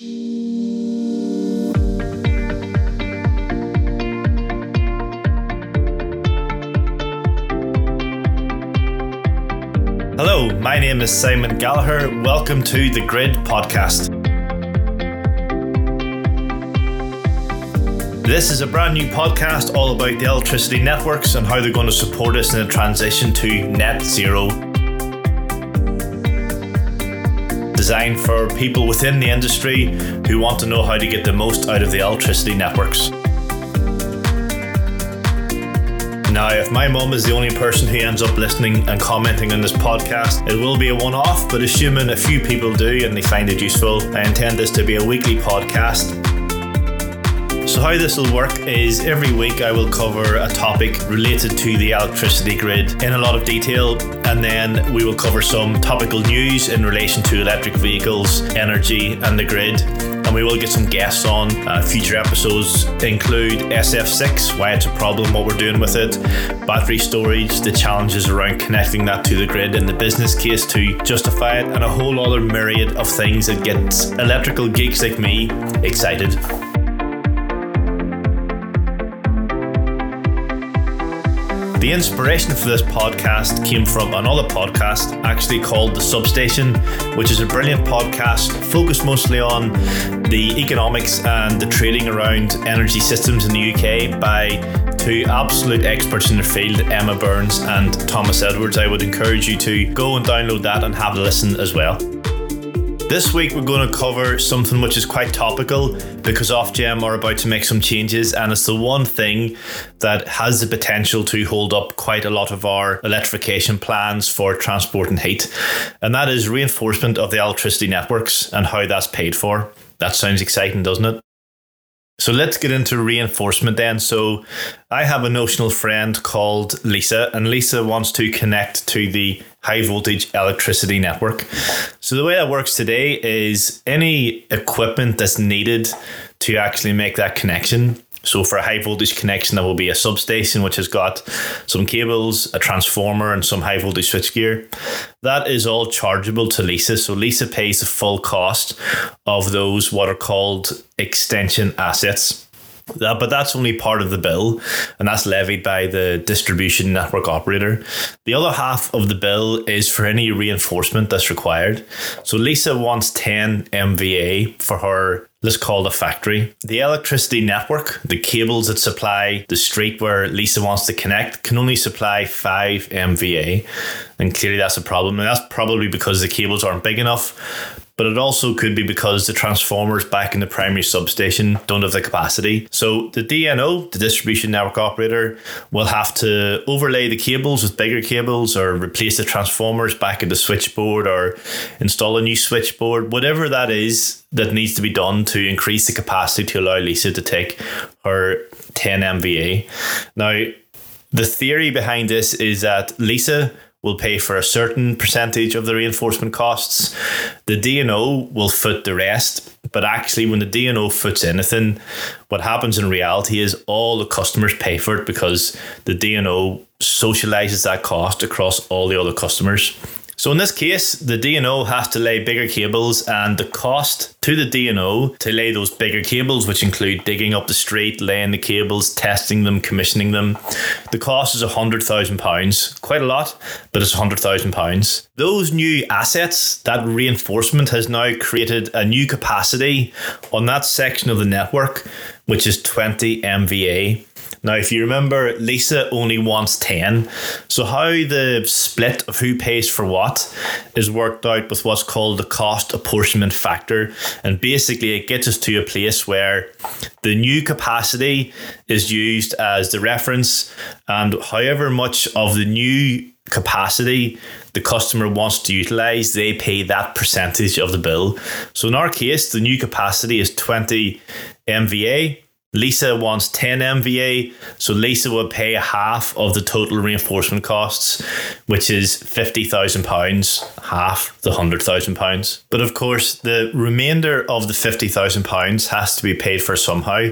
Hello, my name is Simon Gallagher. Welcome to the Grid Podcast. This is a brand new podcast all about the electricity networks and how they're going to support us in the transition to net zero. Designed for people within the industry who want to know how to get the most out of the electricity networks. Now, if my mum is the only person who ends up listening and commenting on this podcast, it will be a one off, but assuming a few people do and they find it useful, I intend this to be a weekly podcast. So, how this will work is every week I will cover a topic related to the electricity grid in a lot of detail, and then we will cover some topical news in relation to electric vehicles, energy, and the grid and we will get some guests on. Uh, future episodes include SF6, why it's a problem, what we're doing with it, battery storage, the challenges around connecting that to the grid, and the business case to justify it, and a whole other myriad of things that gets electrical geeks like me excited. The inspiration for this podcast came from another podcast, actually called The Substation, which is a brilliant podcast focused mostly on the economics and the trading around energy systems in the UK by two absolute experts in their field, Emma Burns and Thomas Edwards. I would encourage you to go and download that and have a listen as well. This week we're going to cover something which is quite topical because Ofgem are about to make some changes and it's the one thing that has the potential to hold up quite a lot of our electrification plans for transport and heat. And that is reinforcement of the electricity networks and how that's paid for. That sounds exciting, doesn't it? So let's get into reinforcement then. So I have a notional friend called Lisa, and Lisa wants to connect to the high voltage electricity network. So the way that works today is any equipment that's needed to actually make that connection so for a high voltage connection, there will be a substation which has got some cables, a transformer, and some high voltage switchgear. That is all chargeable to Lisa. So Lisa pays the full cost of those what are called extension assets. That, but that's only part of the bill, and that's levied by the distribution network operator. The other half of the bill is for any reinforcement that's required. So Lisa wants 10 MVA for her let's call the factory. The electricity network, the cables that supply the street where Lisa wants to connect, can only supply 5 MVA. And clearly that's a problem. And that's probably because the cables aren't big enough but it also could be because the transformers back in the primary substation don't have the capacity. So the DNO, the distribution network operator, will have to overlay the cables with bigger cables or replace the transformers back in the switchboard or install a new switchboard, whatever that is that needs to be done to increase the capacity to allow Lisa to take her 10 MVA. Now, the theory behind this is that Lisa will pay for a certain percentage of the reinforcement costs. The DNO will foot the rest. But actually, when the DNO foots anything, what happens in reality is all the customers pay for it because the DNO socializes that cost across all the other customers. So in this case, the DNO has to lay bigger cables, and the cost to the DNO to lay those bigger cables, which include digging up the street, laying the cables, testing them, commissioning them, the cost is a hundred thousand pounds. Quite a lot, but it's a hundred thousand pounds. Those new assets, that reinforcement has now created a new capacity on that section of the network, which is 20 MVA. Now, if you remember, Lisa only wants 10. So, how the split of who pays for what is worked out with what's called the cost apportionment factor. And basically, it gets us to a place where the new capacity is used as the reference, and however much of the new capacity the customer wants to utilize, they pay that percentage of the bill. So, in our case, the new capacity is 20 MVA Lisa wants 10 MVA, so Lisa will pay half of the total reinforcement costs, which is £50,000, half the £100,000. But of course, the remainder of the £50,000 has to be paid for somehow.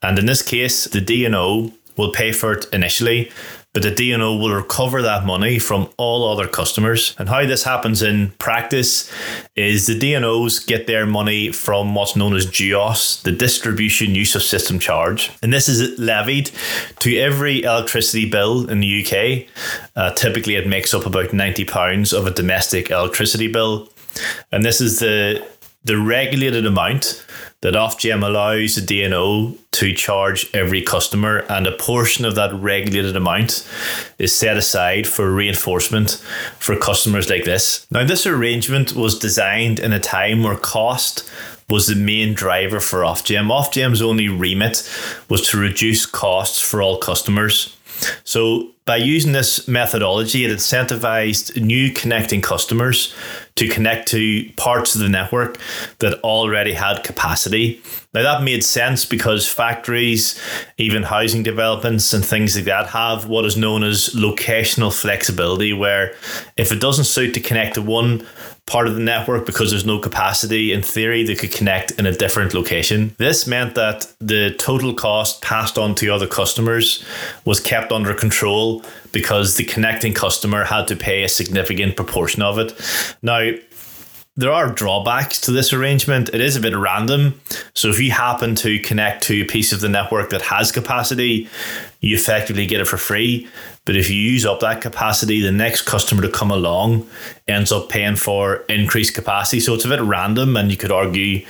And in this case, the DNO will pay for it initially. But the DNO will recover that money from all other customers. And how this happens in practice is the DNOs get their money from what's known as DUOS, the Distribution Use of System Charge. And this is levied to every electricity bill in the UK. Uh, typically, it makes up about £90 of a domestic electricity bill. And this is the the regulated amount that Ofgem allows the DNO to charge every customer, and a portion of that regulated amount is set aside for reinforcement for customers like this. Now, this arrangement was designed in a time where cost was the main driver for Ofgem. Ofgem's only remit was to reduce costs for all customers. So, by using this methodology, it incentivized new connecting customers to connect to parts of the network that already had capacity. Now, that made sense because factories, even housing developments, and things like that have what is known as locational flexibility, where if it doesn't suit to connect to one part of the network because there's no capacity. In theory, they could connect in a different location. This meant that the total cost passed on to other customers was kept under control because the connecting customer had to pay a significant proportion of it. Now, there are drawbacks to this arrangement. It is a bit random. So if you happen to connect to a piece of the network that has capacity, you effectively get it for free. But if you use up that capacity, the next customer to come along ends up paying for increased capacity. So it's a bit random and you could argue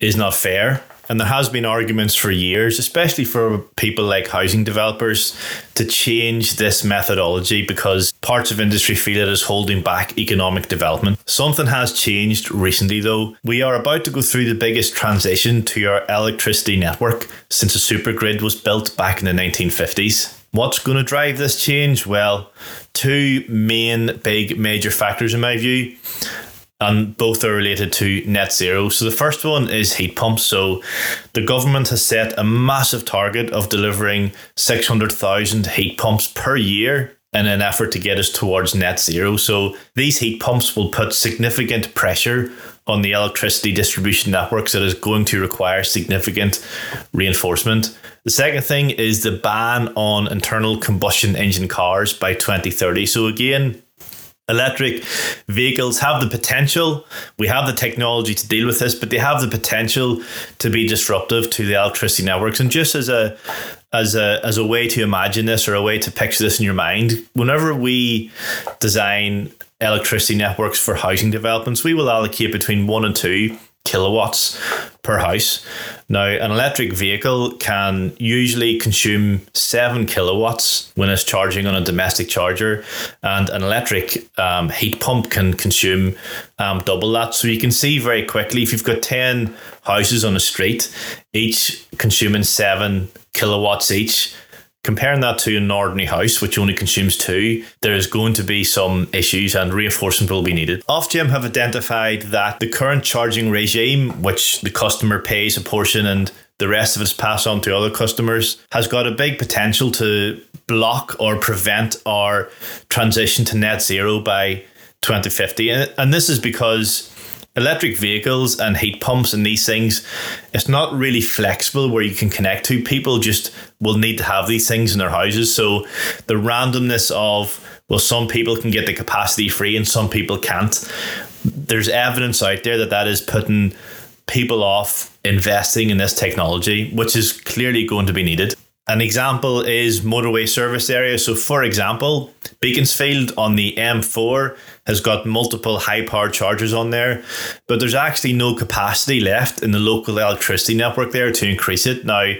is not fair. And there has been arguments for years, especially for people like housing developers, to change this methodology because parts of industry feel it is holding back economic development. Something has changed recently, though. We are about to go through the biggest transition to our electricity network since a supergrid was built back in the 1950s. What's going to drive this change? Well, two main big major factors in my view and both are related to net zero. So the first one is heat pumps. So the government has set a massive target of delivering 600,000 heat pumps per year in an effort to get us towards net zero. So these heat pumps will put significant pressure on the electricity distribution networks that is going to require significant reinforcement. The second thing is the ban on internal combustion engine cars by 2030. So again, electric vehicles have the potential. We have the technology to deal with this but they have the potential to be disruptive to the electricity networks. And just as a as a as a way to imagine this or a way to picture this in your mind whenever we design electricity networks for housing developments we will allocate between 1 and 2 kilowatts per house. Now, an electric vehicle can usually consume seven kilowatts when it's charging on a domestic charger, and an electric um, heat pump can consume um, double that. So you can see very quickly if you've got 10 houses on a street, each consuming seven kilowatts each Comparing that to an ordinary house, which only consumes two, there is going to be some issues and reinforcement will be needed. Ofgem have identified that the current charging regime, which the customer pays a portion and the rest of it's passed on to other customers, has got a big potential to block or prevent our transition to net zero by 2050. And this is because electric vehicles and heat pumps and these things, it's not really flexible where you can connect to. People just will need to have these things in their houses. So the randomness of, well, some people can get the capacity free and some people can't. There's evidence out there that that is putting people off investing in this technology, which is clearly going to be needed. An example is motorway service area. So, for example, Beaconsfield on the M4 has got multiple high power chargers on there, but there's actually no capacity left in the local electricity network there to increase it. Now,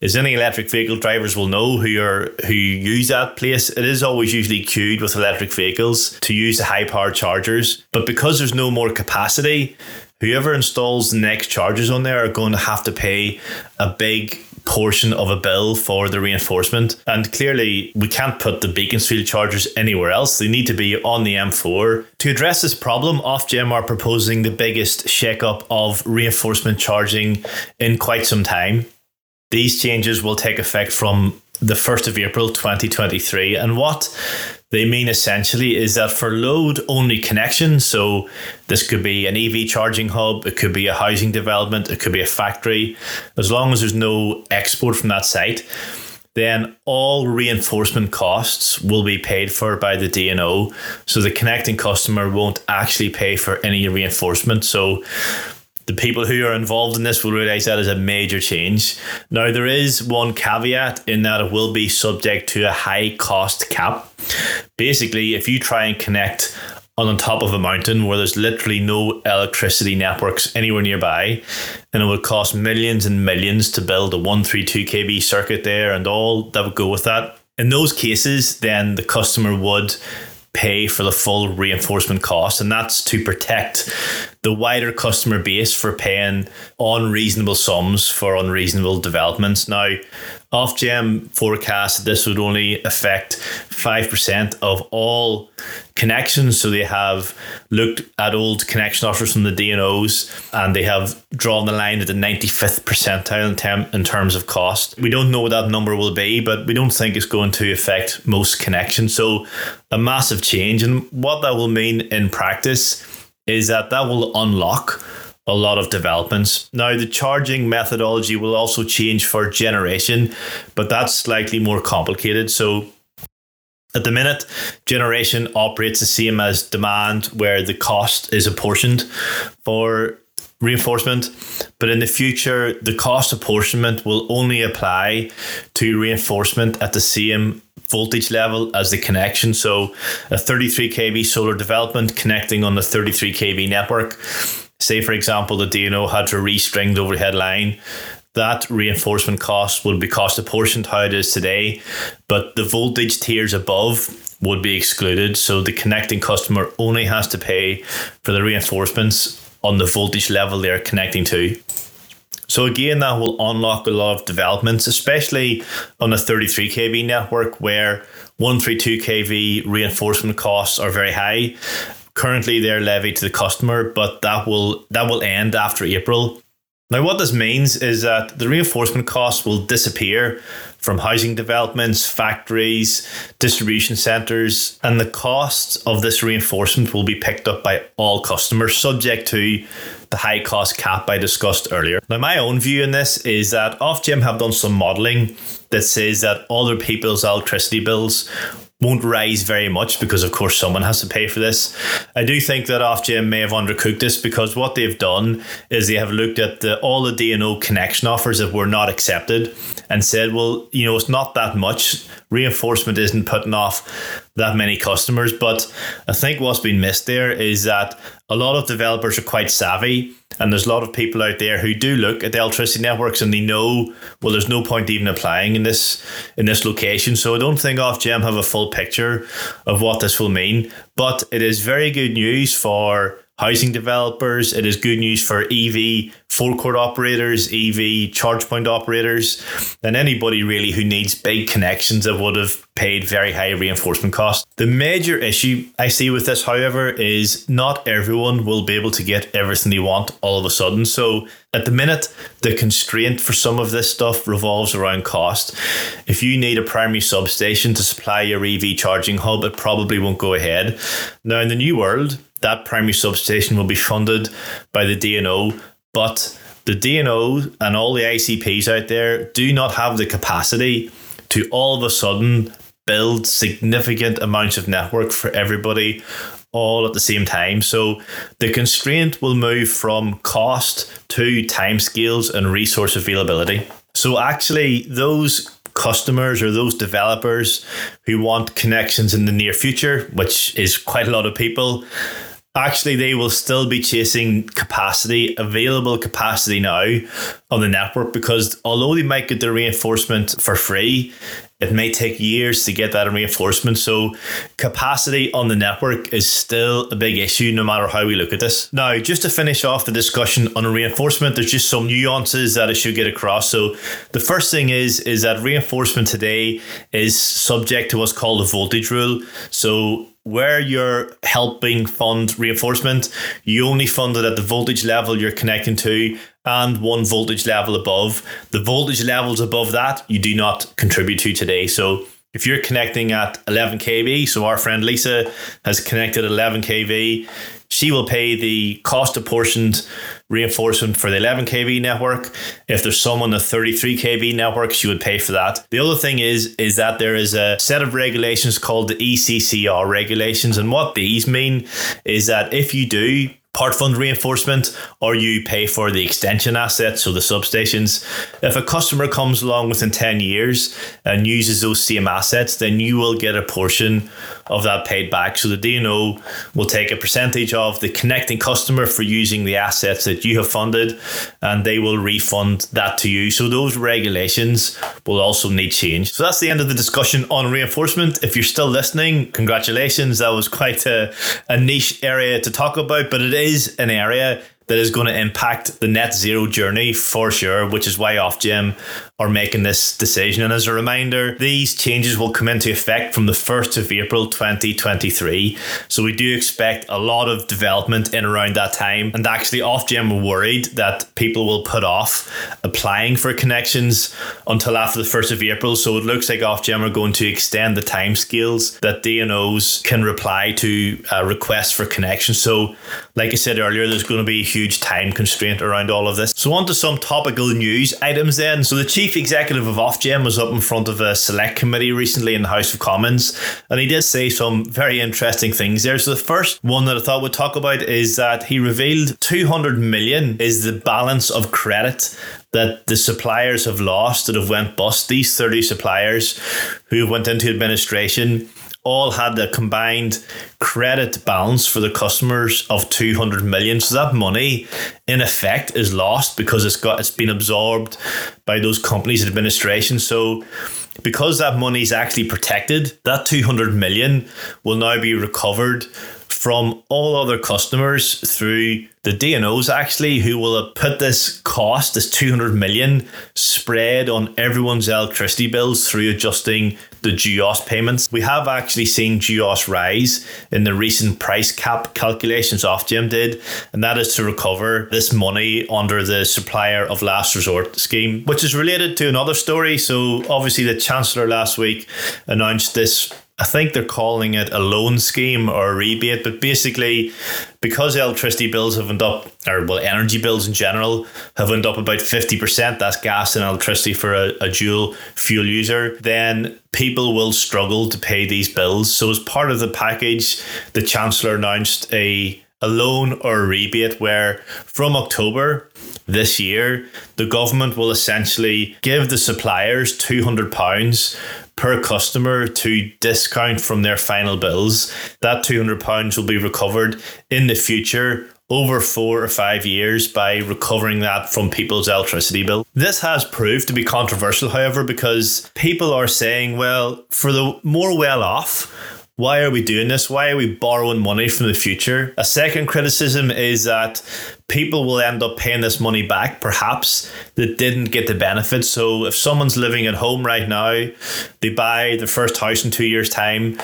as any electric vehicle drivers will know who are who use that place, it is always usually queued with electric vehicles to use the high power chargers. But because there's no more capacity, whoever installs the next chargers on there are going to have to pay a big portion of a bill for the reinforcement. And clearly, we can't put the Beaconsfield chargers anywhere else. They need to be on the M4. To address this problem, Ofgem are proposing the biggest shake-up of reinforcement charging in quite some time. These changes will take effect from the 1st of April 2023. And what they mean essentially is that for load only connections, so this could be an EV charging hub, it could be a housing development, it could be a factory, as long as there's no export from that site, then all reinforcement costs will be paid for by the DNO. So the connecting customer won't actually pay for any reinforcement. So the people who are involved in this will realize that is a major change. Now, there is one caveat in that it will be subject to a high cost cap. Basically, if you try and connect on the top of a mountain where there's literally no electricity networks anywhere nearby, and it would cost millions and millions to build a 132 kV circuit there and all that would go with that. In those cases, then the customer would pay for the full reinforcement cost, and that's to protect the wider customer base for paying unreasonable sums for unreasonable developments. Now, Ofgem forecast this would only affect 5% of all connections. So they have looked at old connection offers from the DNOs and they have drawn the line at the 95th percentile in, in terms of cost. We don't know what that number will be, but we don't think it's going to affect most connections. So a massive change. And what that will mean in practice is that that will unlock a lot of developments. Now, the charging methodology will also change for generation, but that's slightly more complicated. So, at the minute, generation operates the same as demand, where the cost is apportioned for reinforcement. But in the future, the cost apportionment will only apply to reinforcement at the same voltage level as the connection. So, a 33 kV solar development connecting on the 33 kV network say, for example, the DNO had to restring the overhead line, that reinforcement cost would be cost apportioned how it is today, but the voltage tiers above would be excluded. So the connecting customer only has to pay for the reinforcements on the voltage level they're connecting to. So again, that will unlock a lot of developments, especially on a 33 kV network where 132 kV reinforcement costs are very high Currently, they're levied to the customer, but that will that will end after April. Now, what this means is that the reinforcement costs will disappear from housing developments, factories, distribution centres, and the costs of this reinforcement will be picked up by all customers, subject to the high cost cap I discussed earlier. Now, my own view in this is that Ofgem have done some modelling that says that other people's electricity bills won't rise very much because, of course, someone has to pay for this. I do think that Ofgem may have undercooked this because what they've done is they have looked at the, all the DNO connection offers that were not accepted and said, well, you know, it's not that much. Reinforcement isn't putting off that many customers. But I think what's been missed there is that a lot of developers are quite savvy and there's a lot of people out there who do look at the electricity networks and they know well there's no point even applying in this in this location. So I don't think Ofgem have a full picture of what this will mean. But it is very good news for housing developers. It is good news for EV forecourt operators, EV charge point operators, and anybody really who needs big connections that would have paid very high reinforcement costs. The major issue I see with this, however, is not everyone will be able to get everything they want all of a sudden. So at the minute, the constraint for some of this stuff revolves around cost. If you need a primary substation to supply your EV charging hub, it probably won't go ahead. Now, in the new world, that primary substation will be funded by the DNO, but the DNO and all the ICPs out there do not have the capacity to all of a sudden build significant amounts of network for everybody all at the same time. So the constraint will move from cost to timescales and resource availability. So actually, those customers or those developers who want connections in the near future, which is quite a lot of people, actually they will still be chasing capacity, available capacity now on the network because although they might get the reinforcement for free, it may take years to get that reinforcement. So, capacity on the network is still a big issue no matter how we look at this. Now, just to finish off the discussion on reinforcement, there's just some nuances that I should get across. So, the first thing is is that reinforcement today is subject to what's called a voltage rule. So, where you're helping fund reinforcement, you only fund it at the voltage level you're connecting to and one voltage level above. The voltage levels above that you do not contribute to today. So if you're connecting at 11 kV, so our friend Lisa has connected 11 kV, she will pay the cost apportioned reinforcement for the 11 kV network. If there's someone the 33 kV networks, you would pay for that. The other thing is is that there is a set of regulations called the ECCR regulations, and what these mean is that if you do part fund reinforcement or you pay for the extension assets, so the substations. If a customer comes along within 10 years and uses those same assets, then you will get a portion of that paid back. So the DNO will take a percentage of the connecting customer for using the assets that you have funded and they will refund that to you. So those regulations will also need change. So that's the end of the discussion on reinforcement. If you're still listening, congratulations. That was quite a, a niche area to talk about, but it an area that is going to impact the net zero journey for sure, which is why Ofgem are making this decision. And as a reminder, these changes will come into effect from the 1st of April 2023. So we do expect a lot of development in around that time. And actually, Ofgem were worried that people will put off applying for connections until after the 1st of April. So it looks like Ofgem are going to extend the timescales that DNOs can reply to uh, requests for connections. So, like I said earlier, there's going to be a huge time constraint around all of this. So, on to some topical news items then. So, the chief executive of Ofgem was up in front of a select committee recently in the House of Commons, and he did say some very interesting things there. So the first one that I thought we'd talk about is that he revealed 200 million is the balance of credit that the suppliers have lost that have went bust. These 30 suppliers who went into administration all had a combined credit balance for the customers of 200 million. So that money in effect is lost because it's got it's been absorbed by those companies' administration. So because that money is actually protected, that 200 million will now be recovered from all other customers through the DNOs actually who will have put this cost, this 200 million spread on everyone's electricity bills through adjusting the DUOS payments. We have actually seen DUOS rise in the recent price cap calculations Ofgem did, and that is to recover this money under the supplier of last resort scheme, which is related to another story. So obviously the Chancellor last week announced this I think they're calling it a loan scheme or a rebate, but basically, because electricity bills have went up, or well, energy bills in general have went up about 50%, that's gas and electricity for a, a dual fuel user, then people will struggle to pay these bills. So, as part of the package, the Chancellor announced a a loan or a rebate where from October this year, the government will essentially give the suppliers £200 per customer to discount from their final bills. That £200 will be recovered in the future over four or five years by recovering that from people's electricity bill. This has proved to be controversial, however, because people are saying, well, for the more well off, why are we doing this? Why are we borrowing money from the future? A second criticism is that people will end up paying this money back, perhaps, that didn't get the benefit. So if someone's living at home right now, they buy their first house in two years' time,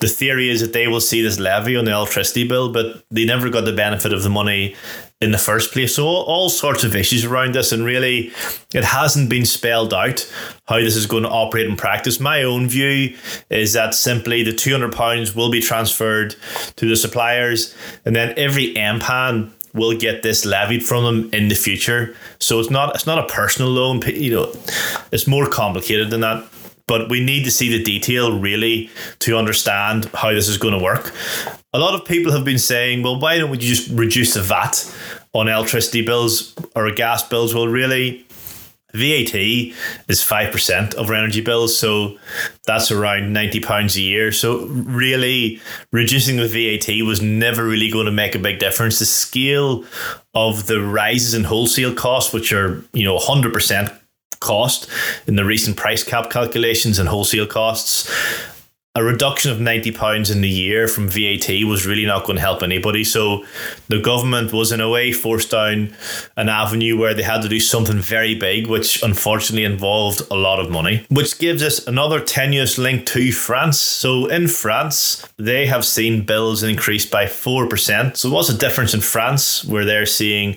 the theory is that they will see this levy on the electricity bill, but they never got the benefit of the money in the first place. So all, sorts of issues around this, and really, it hasn't been spelled out how this is going to operate in practice. My own view is that simply the two hundred pounds will be transferred to the suppliers, and then every MPAN will get this levied from them in the future. So it's not it's not a personal loan. You know, it's more complicated than that. But we need to see the detail really to understand how this is going to work. A lot of people have been saying, well, why don't we just reduce the VAT on electricity bills or gas bills? Well, really, VAT is 5% of our energy bills, so that's around £90 a year. So, really, reducing the VAT was never really going to make a big difference. The scale of the rises in wholesale costs, which are, you know, 100% cost in the recent price cap calculations and wholesale costs, a reduction of £90 in the year from VAT was really not going to help anybody. So the government was, in a way, forced down an avenue where they had to do something very big, which unfortunately involved a lot of money, which gives us another tenuous link to France. So in France, they have seen bills increase by 4%. So what's the difference in France, where they're seeing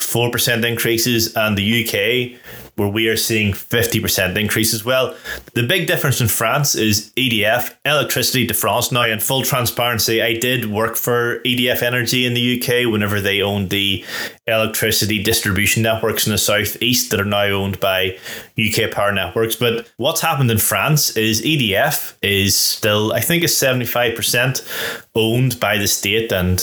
4% increases, and the UK, where we are seeing 50% increase as well. The big difference in France is EDF, Electricity de France. Now, in full transparency, I did work for EDF Energy in the UK whenever they owned the electricity distribution networks in the southeast that are now owned by UK Power Networks. But what's happened in France is EDF is still, I think, is 75% owned by the state, and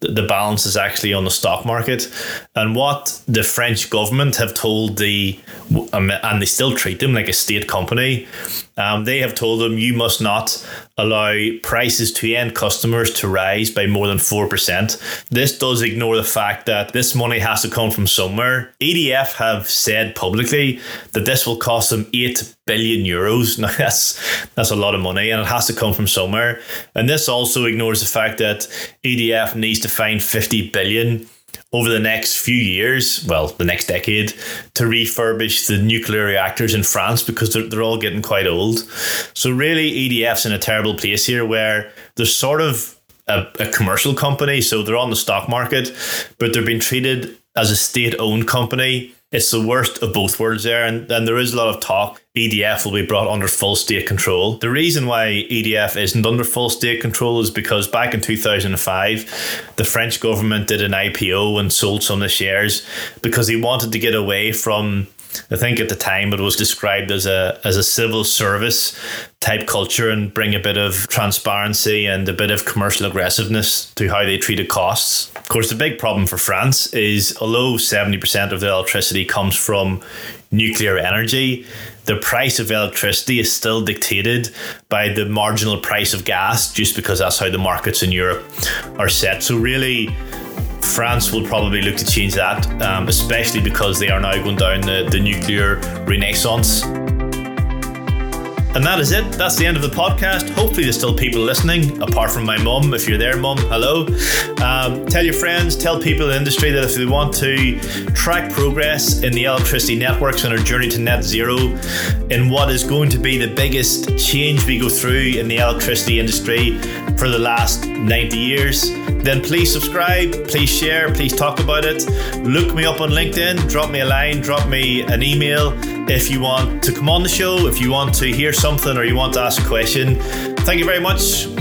the balance is actually on the stock market. And what the French government have told the, and they still treat them like a state company, um, they have told them you must not allow prices to end customers to rise by more than 4%. This does ignore the fact that this money has to come from somewhere. EDF have said publicly that this will cost them 8 billion euros. Now that's that's a lot of money and it has to come from somewhere. And this also ignores the fact that EDF needs to find 50 billion over the next few years, well, the next decade, to refurbish the nuclear reactors in France because they're, they're all getting quite old. So, really, EDF's in a terrible place here where there's sort of a, a commercial company, so they're on the stock market, but they're being treated as a state owned company it's the worst of both worlds there. And, and there is a lot of talk EDF will be brought under full state control. The reason why EDF isn't under full state control is because back in 2005, the French government did an IPO and sold some of the shares because he wanted to get away from I think at the time it was described as a as a civil service type culture and bring a bit of transparency and a bit of commercial aggressiveness to how they treated costs. Of course, the big problem for France is although 70% of the electricity comes from nuclear energy, the price of electricity is still dictated by the marginal price of gas just because that's how the markets in Europe are set. So really France will probably look to change that, um, especially because they are now going down the, the nuclear renaissance. And that is it. That's the end of the podcast. Hopefully, there's still people listening, apart from my mum. If you're there, mum, hello. Um, tell your friends, tell people in the industry that if they want to track progress in the electricity networks on our journey to net zero, in what is going to be the biggest change we go through in the electricity industry for the last 90 years, then please subscribe, please share, please talk about it. Look me up on LinkedIn, drop me a line, drop me an email if you want to come on the show, if you want to hear something or you want to ask a question. Thank you very much.